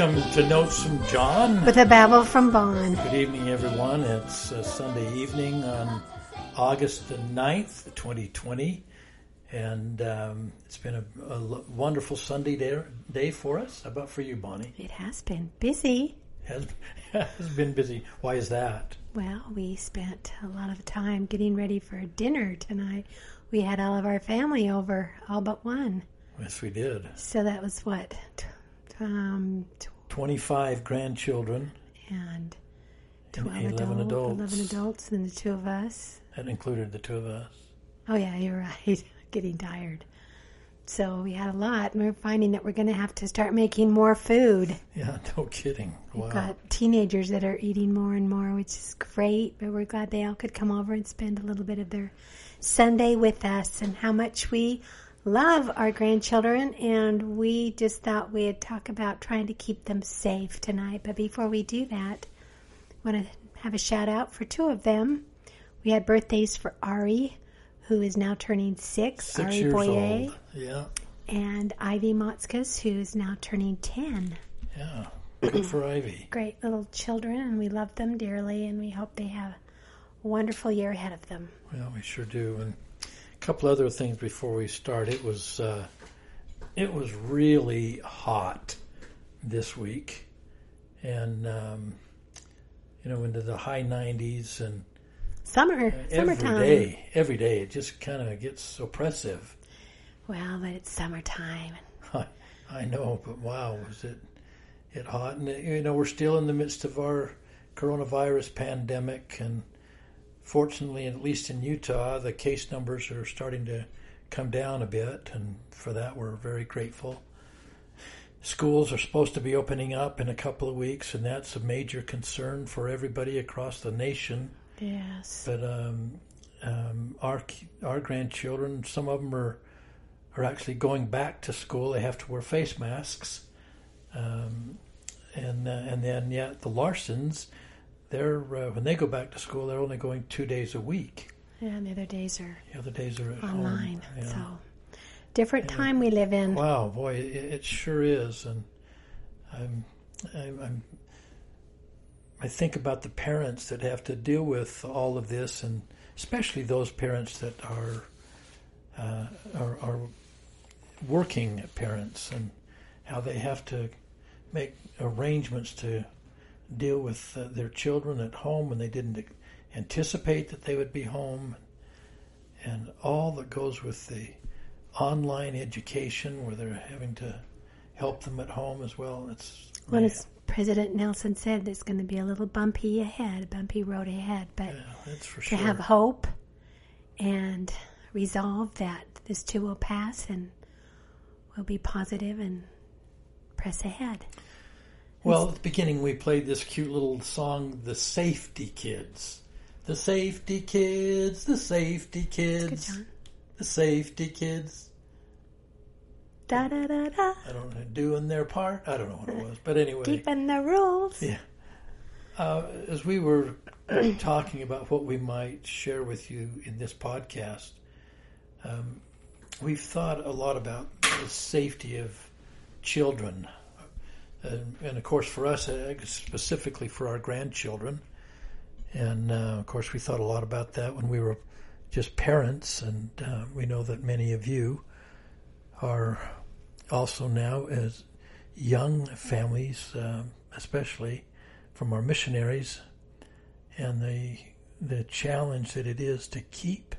Welcome to Notes from John. With a babble from Bon. Good evening, everyone. It's uh, Sunday evening on August the 9th, 2020. And um, it's been a wonderful Sunday day, day for us. How about for you, Bonnie? It has been busy. Has, has been busy. Why is that? Well, we spent a lot of time getting ready for dinner tonight. We had all of our family over, all but one. Yes, we did. So that was what? Um, tw- 25 grandchildren, and and 12 11 adult- adults. 11 adults, and the two of us. That included the two of us. Oh, yeah, you're right. Getting tired. So we had a lot, and we're finding that we're going to have to start making more food. Yeah, no kidding. Wow. We've got teenagers that are eating more and more, which is great. But we're glad they all could come over and spend a little bit of their Sunday with us, and how much we love our grandchildren. And we just thought we'd talk about trying to keep them safe tonight. But before we do that, I want to have a shout out for two of them. We had birthdays for Ari, who is now turning six. Six Ari years Boyer. old. Yeah, And Ivy Motzkus, who is now turning 10. yeah. Good for Ivy. great little children and we love them dearly and we hope they have a wonderful year ahead of them. Well, we sure do. And couple other things before we start. It was uh, it was really hot this week, and um, you know into the high 90s and Summer, every summertime. day, every day it just kind of gets oppressive. Well, but it's summertime. I, I know, but wow, was it it hot? And you know, we're still in the midst of our coronavirus pandemic, and fortunately, at least in Utah, the case numbers are starting to come down a bit, and for that, we're very grateful. Schools are supposed to be opening up in a couple of weeks, and that's a major concern for everybody across the nation. Yes. But um, um, our our grandchildren, some of them are are actually going back to school. They have to wear face masks, um, and uh, and then yeah, the Larsons, they're uh, when they go back to school, they're only going two days a week. Yeah, and the other days are The other days are at online. home. Yeah. So different time we live in. Wow, boy, it, it sure is, and I'm, I'm, I'm, I think about the parents that have to deal with all of this, and especially those parents that are, uh, are, are working parents, and how they have to make arrangements to deal with uh, their children at home when they didn't anticipate that they would be home, and all that goes with the online education where they're having to help them at home as well. It's Well, as President Nelson said, there's going to be a little bumpy ahead, a bumpy road ahead. But yeah, to sure. have hope and resolve that this too will pass and we'll be positive and press ahead. Well, at the beginning we played this cute little song, "The Safety Kids." The safety kids, the safety kids, the safety kids. Da da da da. I don't know, doing their part. I don't know what it was, but anyway. Keeping the rules. Yeah. Uh, as we were talking about what we might share with you in this podcast, um, we've thought a lot about the safety of children. And, and of course, for us, uh, specifically for our grandchildren. And uh, of course, we thought a lot about that when we were just parents. And uh, we know that many of you are also now as young families, um, especially from our missionaries, and the the challenge that it is to keep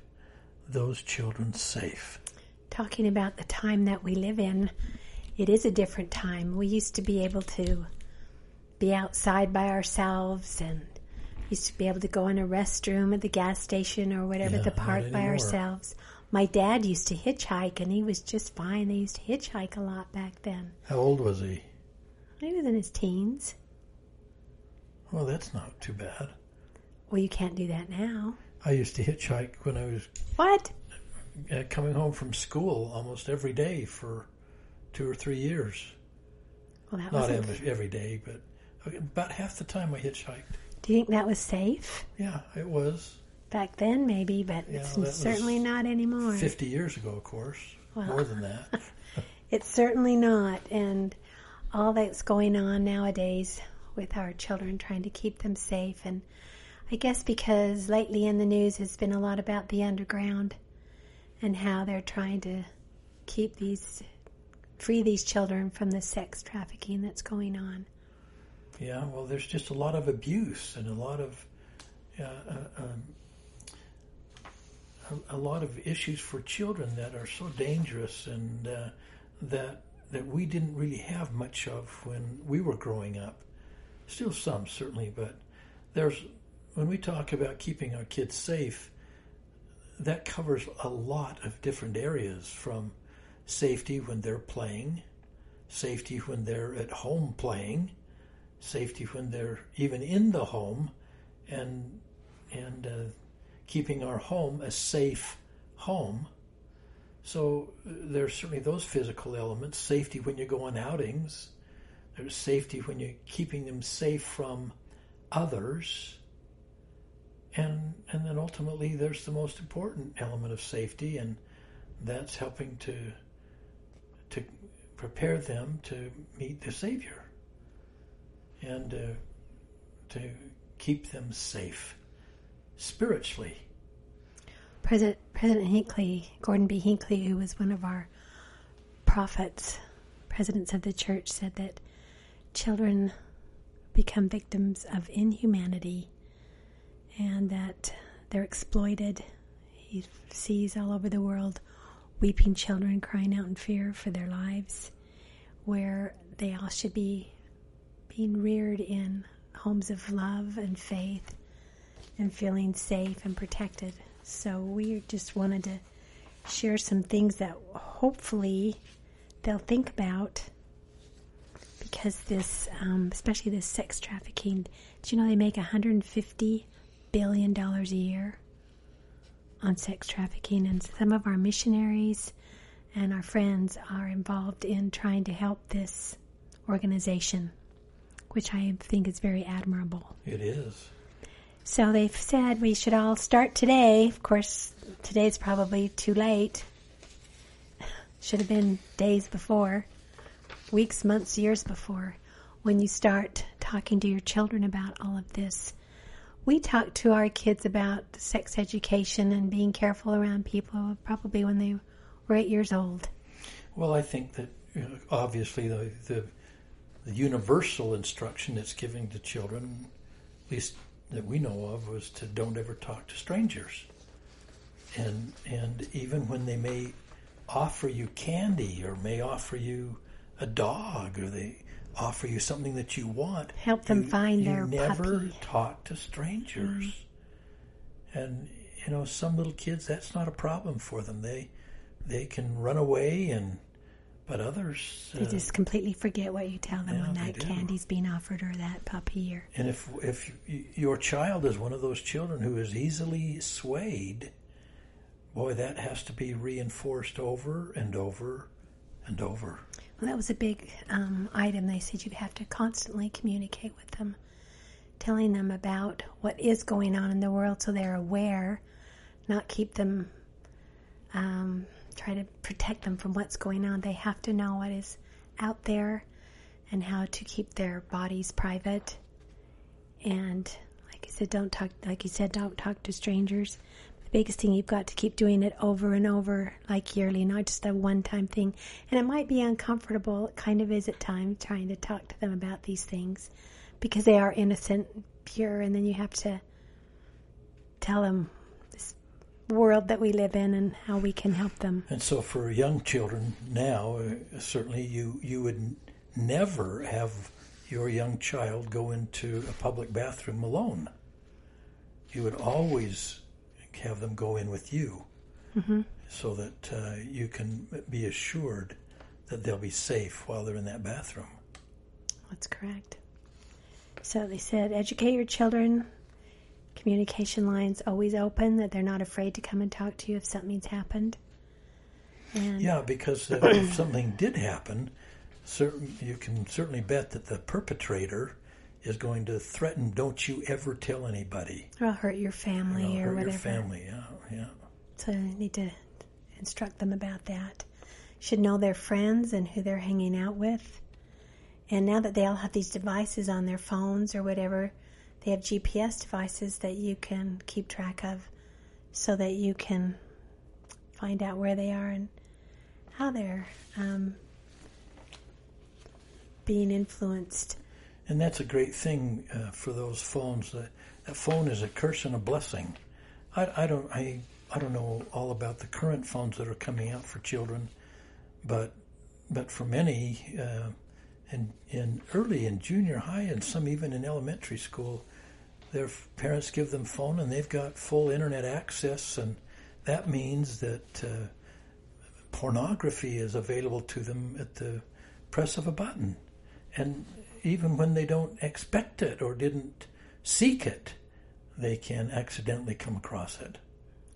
those children safe. Talking about the time that we live in, it is a different time. We used to be able to be outside by ourselves and used to be able to go in a restroom at the gas station or whatever Yeah, the park by ourselves. My dad used to hitchhike and he was just fine. They used to hitchhike a lot back then. How old was he? He was in his teens. Well, that's not too bad. Well, you can't do that now. I used to hitchhike when I was What? coming home from school almost every day for two or three years. Well, that Not wasn't. every, every day, but about half the time I hitchhiked. Do you think that was safe Yeah, it was back then? Maybe, but Yeah, it's certainly not anymore. 50 years ago, of course. Well. More than that. It's certainly not. And all that's going on nowadays with our children, trying to keep them safe. And I guess because lately in the news has been a lot about the underground and how they're trying to keep these, free these children from the sex trafficking that's going on. Yeah, well, there's just a lot of abuse and a lot of uh, uh, um, a, a, lot of issues for children that are so dangerous and uh, that that we didn't really have much of when we were growing up. Still some certainly, but there's when we talk about keeping our kids safe, that covers a lot of different areas from safety when they're playing, safety when they're at home playing, safety when they're even in the home, and and uh, keeping our home a safe home. So uh, there's certainly those physical elements, safety when you go on outings. There's safety when you're keeping them safe from others. And and then ultimately there's the most important element of safety and that's helping to to prepare them to meet the Savior and uh, to keep them safe spiritually. President President Hinckley, Gordon B. Hinckley, who was one of our prophets, presidents of the church, said that children become victims of inhumanity and that they're exploited. He sees all over the world weeping children crying out in fear for their lives, where they all should be being reared in homes of love and faith and feeling safe and protected. So we just wanted to share some things that hopefully they'll think about because this, um, especially this sex trafficking, do you know they make 150 billion dollars a year on sex trafficking, and some of our missionaries and our friends are involved in trying to help this organization which I think is very admirable. It is. So they've said we should all start today. Of course, today's probably too late. Should have been days before, weeks, months, years before, when you start talking to your children about all of this. We talk to our kids about sex education and being careful around people probably when they were eight years old. Well, I think that obviously the, the the universal instruction that's giving to children, at least that we know of, was to don't ever talk to strangers. And and even when they may offer you candy or may offer you a dog or they offer you something that you want, help them you, find you their never puppy. talk to strangers. mm And you know, some little kids that's not a problem for them. They they can run away and but others they uh, just completely forget what you tell them yeah, when that candy's being offered or that puppy or and if if your child is one of those children who is easily swayed boy that has to be reinforced over and over and over that was a big um, item they said you have to constantly communicate with them telling them about what is going on in the world so they're aware not keep them um, try to protect them from what's going on. They have to know what is out there and how to keep their bodies private. And like I said, don't talk. Like you said, don't talk to strangers. Biggest thing you've got to keep doing it over and over, like yearly, not just a one-time thing. And it might be uncomfortable. It kind of is at times trying to talk to them about these things because they are innocent, pure, and then you have to tell them this world that we live in and how we can help them. And so, for young children now, uh, certainly you you would never have your young child go into a public bathroom alone. You would always have them go in with you, mm-hmm. so that uh, you can be assured that they'll be safe while they're in that bathroom. That's correct. So they said, educate your children communication lines always open, that they're not afraid to come and talk to you if something's happened. And yeah, because if something did happen, certain, you can certainly bet that the perpetrator is going to threaten, "Don't you ever tell anybody." Or I'll hurt your family or, or whatever. Your family, yeah, yeah. So I need to instruct them about that. Should know their friends and who they're hanging out with, And now that they all have these devices on their phones or whatever, they have GPS devices that you can keep track of so that you can find out where they are and how they're um, being influenced. And that's a great thing uh, for those phones. That, that phone is a curse and a blessing. I, I don't I I don't know all about the current phones that are coming out for children, but but for many, uh, in in early in junior high and some even in elementary school, their parents give them phone and they've got full internet access, and that means that uh, pornography is available to them at the press of a button, and even when they don't expect it or didn't seek it, they can accidentally come across it.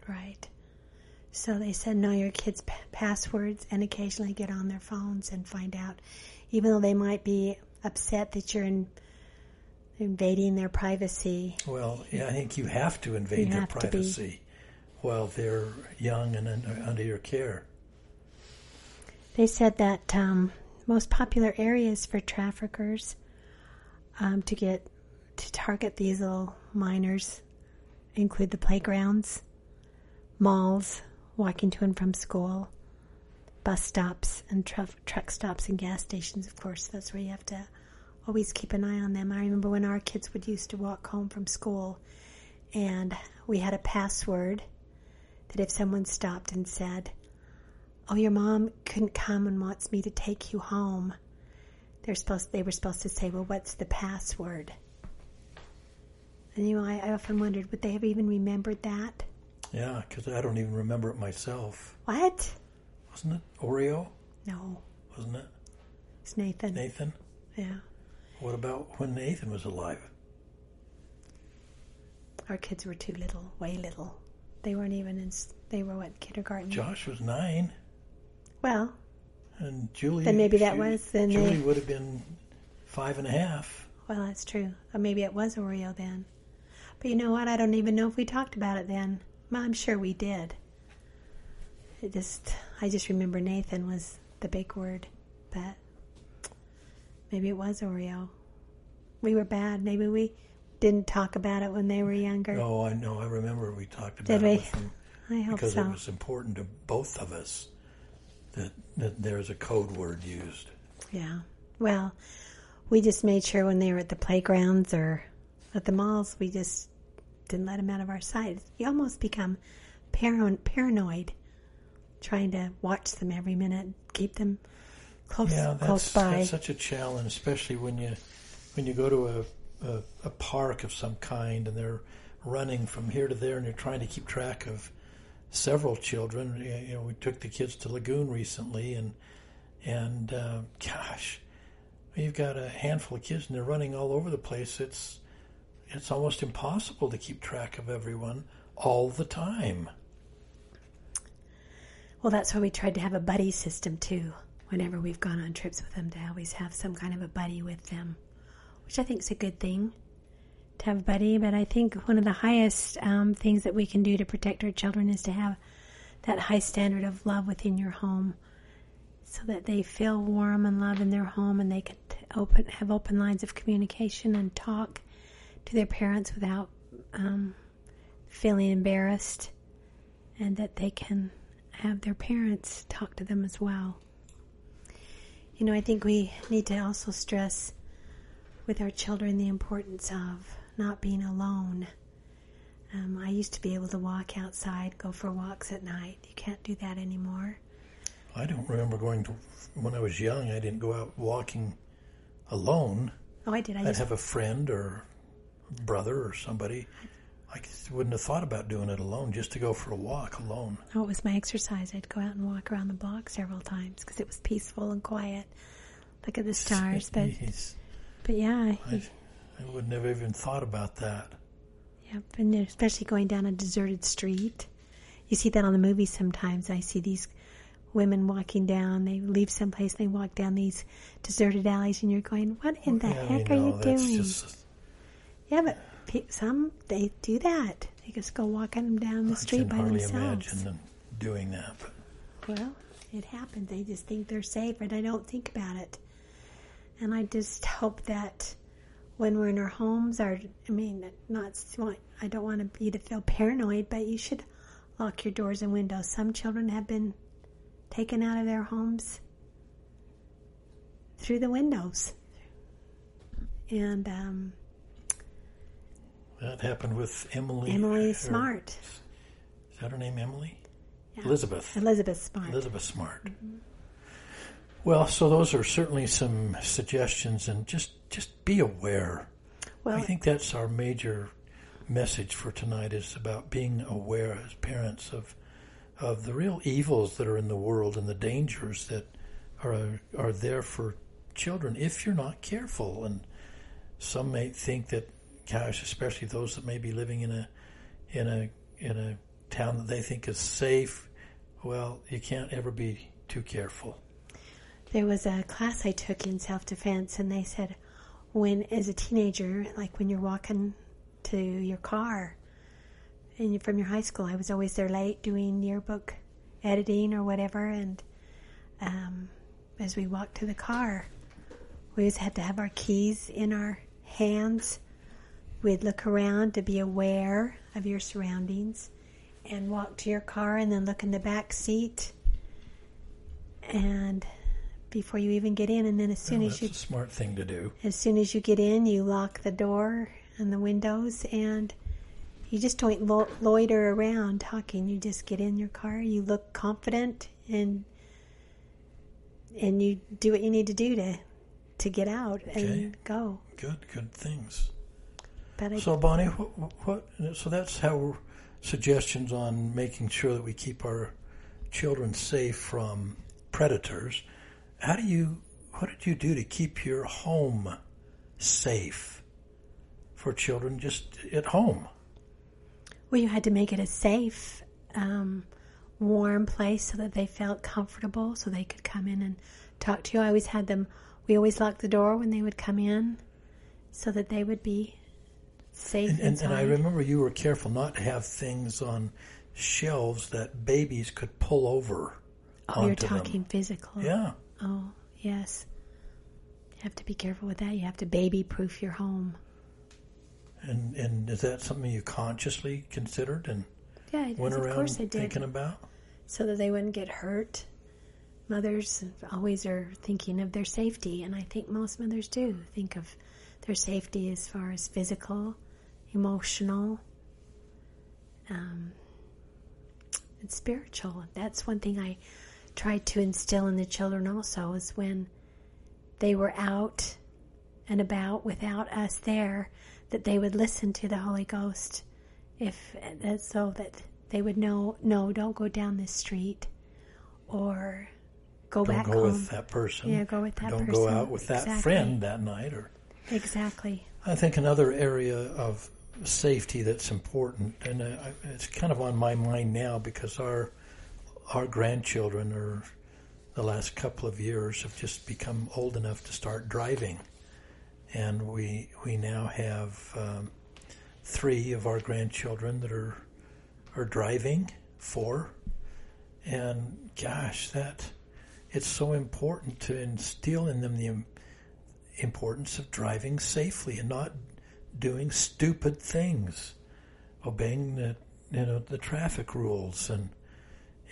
Right. So they said know your kids' p- passwords and occasionally get on their phones and find out, even though they might be upset that you're in, invading their privacy. Well, yeah, I think you have to invade You their have to be- privacy while they're young and un- under your care. They said that um, most popular areas for traffickers um, to get to target these little minors include the playgrounds, malls, walking to and from school, bus stops, and truck truck stops and gas stations. Of course, that's where you have to always keep an eye on them. I remember when our kids would used to walk home from school, and we had a password that if someone stopped and said, "Oh, your mom couldn't come and wants me to take you home," they're supposed they were supposed to say, "Well, what's the password?" And you know, I, I often wondered, would they have even remembered that? Yeah, because I don't even remember it myself. What? Wasn't it Oreo? No, Wasn't it it's Nathan. Nathan? Yeah, What about when Nathan was alive? our kids were too little, way little. They weren't even in. They were what kindergarten? Josh was nine, Well, and Julie. Then maybe that she- was- then Julie they- would have been five and a half. well, that's true. Or maybe it was Oreo then. But you know what? I don't even know if we talked about it then. Well, I'm sure we did. It just, I just remember Nathan was the big word, but maybe it was Oreo. We were bad. Maybe we didn't talk about it when they were younger. Oh, I know. I remember we talked about Did it we? with them I hope because so. it was important to both of us that that there's a code word used. Yeah. Well, we just made sure when they were at the playgrounds or at the malls, we just didn't let them out of our sight. You almost become paran- paranoid trying to watch them every minute, keep them close Yeah, close that's, by. that's such a challenge, especially when you when you go to a, a a park of some kind and they're running from here to there and you're trying to keep track of several children. You know, we took the kids to Lagoon recently, and and uh, gosh, you've got a handful of kids and they're running all over the place. It's it's almost impossible to keep track of everyone all the time. Well, that's why we tried to have a buddy system too. Whenever we've gone on trips with them, to always have some kind of a buddy with them, which I think is a good thing to have buddy. But I think one of the highest um, things that we can do to protect our children is to have that high standard of love within your home, so that they feel warm and love in their home, and they can open have open lines of communication and talk to their parents without um, feeling embarrassed, and that they can have their parents talk to them as well. You know, I think we need to also stress with our children the importance of not being alone. Um, I used to be able to walk outside, go for walks at night. You can't do that anymore. I don't remember going to when I was young. I didn't go out walking alone. Oh, I did. I I'd just have a friend or brother or somebody. I wouldn't have thought about doing it alone, just to go for a walk alone. oh, it was my exercise. I'd go out and walk around the block several times because it was peaceful and quiet. Look at the stars, but but yeah, I, I wouldn't have even thought about that. Yep, and especially going down a deserted street. You see that on the movies sometimes. I see these women walking down. They leave someplace and they walk down these deserted alleys, and you're going, "What in the Yeah, I heck are know, you that's doing?" Just, Yeah, but pe- some they do that. They just go walking down the street by themselves. I can imagine them doing that. But Well, it happens. They just think they're safe, and I don't think about it. And I just hope that when we're in our homes, our, I mean, not, I don't want you to feel paranoid, but you should lock your doors and windows. Some children have been taken out of their homes through the windows. And, um, that happened with Emily. Emily Smart. Is that her name, Emily? Yeah. Elizabeth. Elizabeth Smart. Elizabeth Smart. Mm-hmm. Well, so those are certainly some suggestions, and just just be aware. Well, I think that's our major message for tonight is about being aware as parents of of the real evils that are in the world and the dangers that are are there for children if you're not careful. And some may think that, gosh, especially those that may be living in a in a in a town that they think is safe. Well, you can't ever be too careful. There was a class I took in self defense, and they said, when as a teenager, like when you're walking to your car, and from your high school, I was always there late doing yearbook editing or whatever, and um, as we walked to the car, we always had to have our keys in our hands. We'd look around to be aware of your surroundings and walk to your car and then look in the back seat and before you even get in and then as soon well, as you smart thing to do as soon as you get in you lock the door and the windows and you just don't lo- loiter around talking you just get in your car you look confident and and you do what you need to do to to get out okay. and go good good things I, so bonnie what, what so that's how suggestions on making sure that we keep our children safe from predators. How do you, what did you do to keep your home safe for children just at home? Well, you had to make it a safe, um, warm place so that they felt comfortable, so they could come in and talk to you. I always had them, we always locked the door when they would come in so that they would be safe and, and, and, I remember you were careful not to have things on shelves that babies could pull over. Oh, you're talking them. physical. Yeah. Oh, yes. You have to be careful with that. You have to baby proof your home. And and is that something you consciously considered and yeah, went around of course I did. thinking about? So that they wouldn't get hurt. Mothers always are thinking of their safety, and I think most mothers do think of their safety as far as physical emotional, um, and spiritual. That's one thing I tried to instill in the children also is when they were out and about without us there, that they would listen to the Holy Ghost, if so that they would know, no, don't go down this street, or go don't back go home. with that person. Yeah, go with that person. don't person. go out with that friend that night, or exactly. I think another area of safety that's important, and uh, it's kind of on my mind now because our our grandchildren are the last couple of years have just become old enough to start driving, and we we now have um, three of our grandchildren that are are driving, four, and gosh, that it's so important to instill in them the importance of driving safely and not doing stupid things, obeying the you know the traffic rules and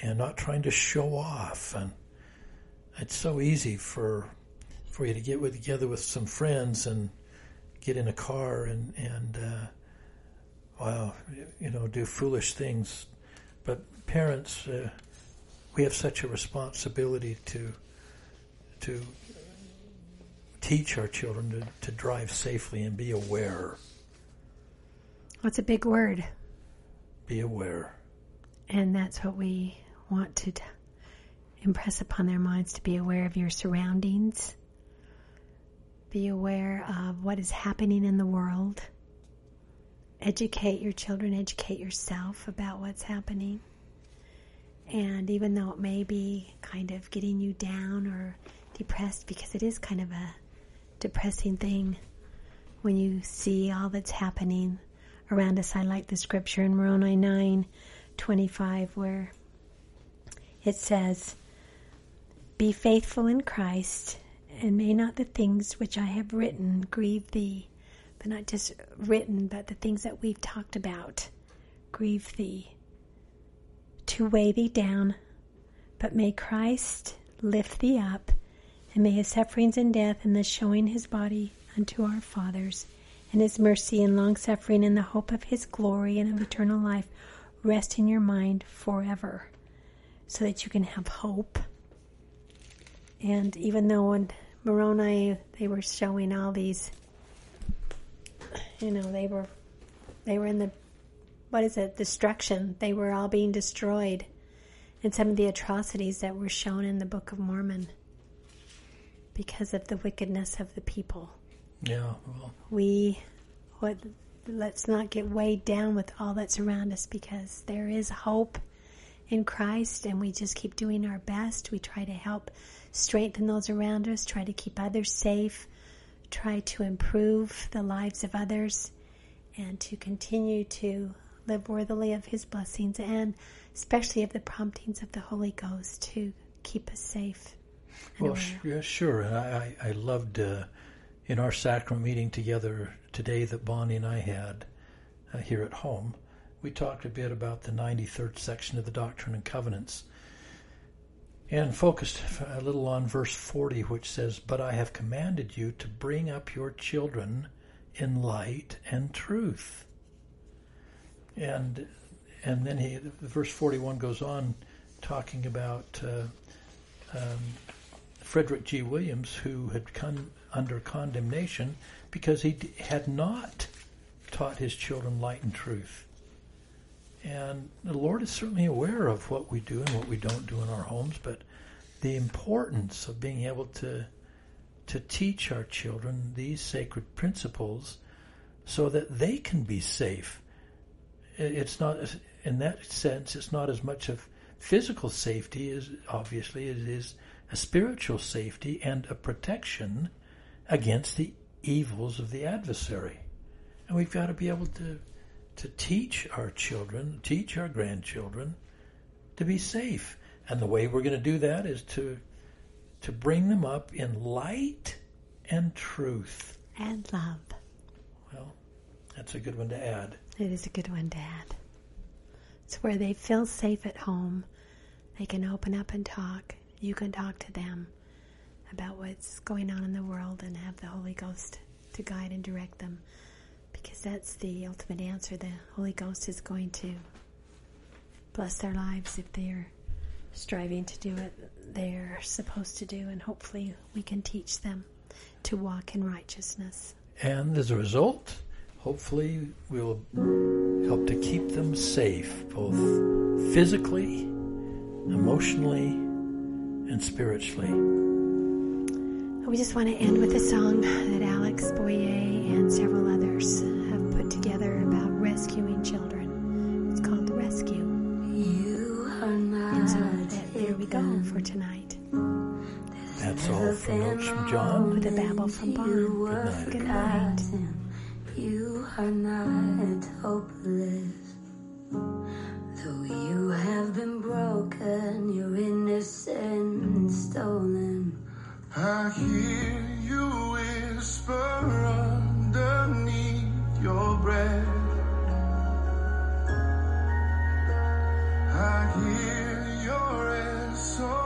and not trying to show off and it's so easy for for you to get with, together with some friends and get in a car and and uh, well you know do foolish things but parents uh, we have such a responsibility to to teach our children to, to drive safely and be aware. That's a big word? Be aware. And that's what we want to impress upon their minds to be aware of your surroundings, be aware of what is happening in the world, educate your children, educate yourself about what's happening. And even though it may be kind of getting you down or depressed, because it is kind of a depressing thing when you see all that's happening around us. I like the scripture in Moroni 9 25 where it says, Be faithful in Christ And may not the things which I have written grieve thee, but not just written, but the things that we've talked about grieve thee, to weigh thee down, but may Christ lift thee up, and may his sufferings and death and the showing his body unto our fathers, and his mercy and long suffering and the hope of his glory and of eternal life rest in your mind forever, so that you can have hope. And even though when Moroni they were showing all these, you know, they were they were in the what is it destruction? They were all being destroyed, and some of the atrocities that were shown in the Book of Mormon because of the wickedness of the people. Yeah, well, we what let's not get weighed down with all that's around us because there is hope in Christ and we just keep doing our best. We try to help strengthen those around us, try to keep others safe, try to improve the lives of others and to continue to live worthily of his blessings and especially of the promptings of the Holy Ghost to keep us safe. Well, sh- yeah, sure. And I, I, I loved uh, in our sacrament meeting together today that Bonnie and I had uh, here at home. We talked a bit about the 93rd section of the Doctrine and Covenants and focused a little on verse 40, which says, But I have commanded you to bring up your children in light and truth. And and then he, verse 41 goes on talking about uh, um, Frederick G. Williams, who had come under condemnation because he had not taught his children light and truth. And the Lord is certainly aware of what we do and what we don't do in our homes, but the importance of being able to to teach our children these sacred principles so that they can be safe. It's not in that sense. It's not as much of physical safety as obviously it is a spiritual safety and a protection against the evils of the adversary. And we've got to be able to to teach our children, teach our grandchildren to be safe. And the way we're going to do that is to to bring them up in light and truth and love. Well, that's a good one to add. It is a good one to add. It's where they feel safe at home. They can open up and talk you can talk to them about what's going on in the world and have the Holy Ghost to guide and direct them because that's the ultimate answer. The Holy Ghost is going to bless their lives if they're striving to do what they're supposed to do, and hopefully we can teach them to walk in righteousness. And as a result, hopefully we'll help to keep them safe, both physically, emotionally, and spiritually. We just want to end with a song that Alex Boyé and several others have put together about rescuing children. It's called The Rescue. And so that, there we go for tonight. That's all from Notes from John. With a babble from Bon. Good night. Good night. You are not hopeless. Though you have been broken, you're innocent stolen. I hear you whisper underneath your breath. I hear your SOS.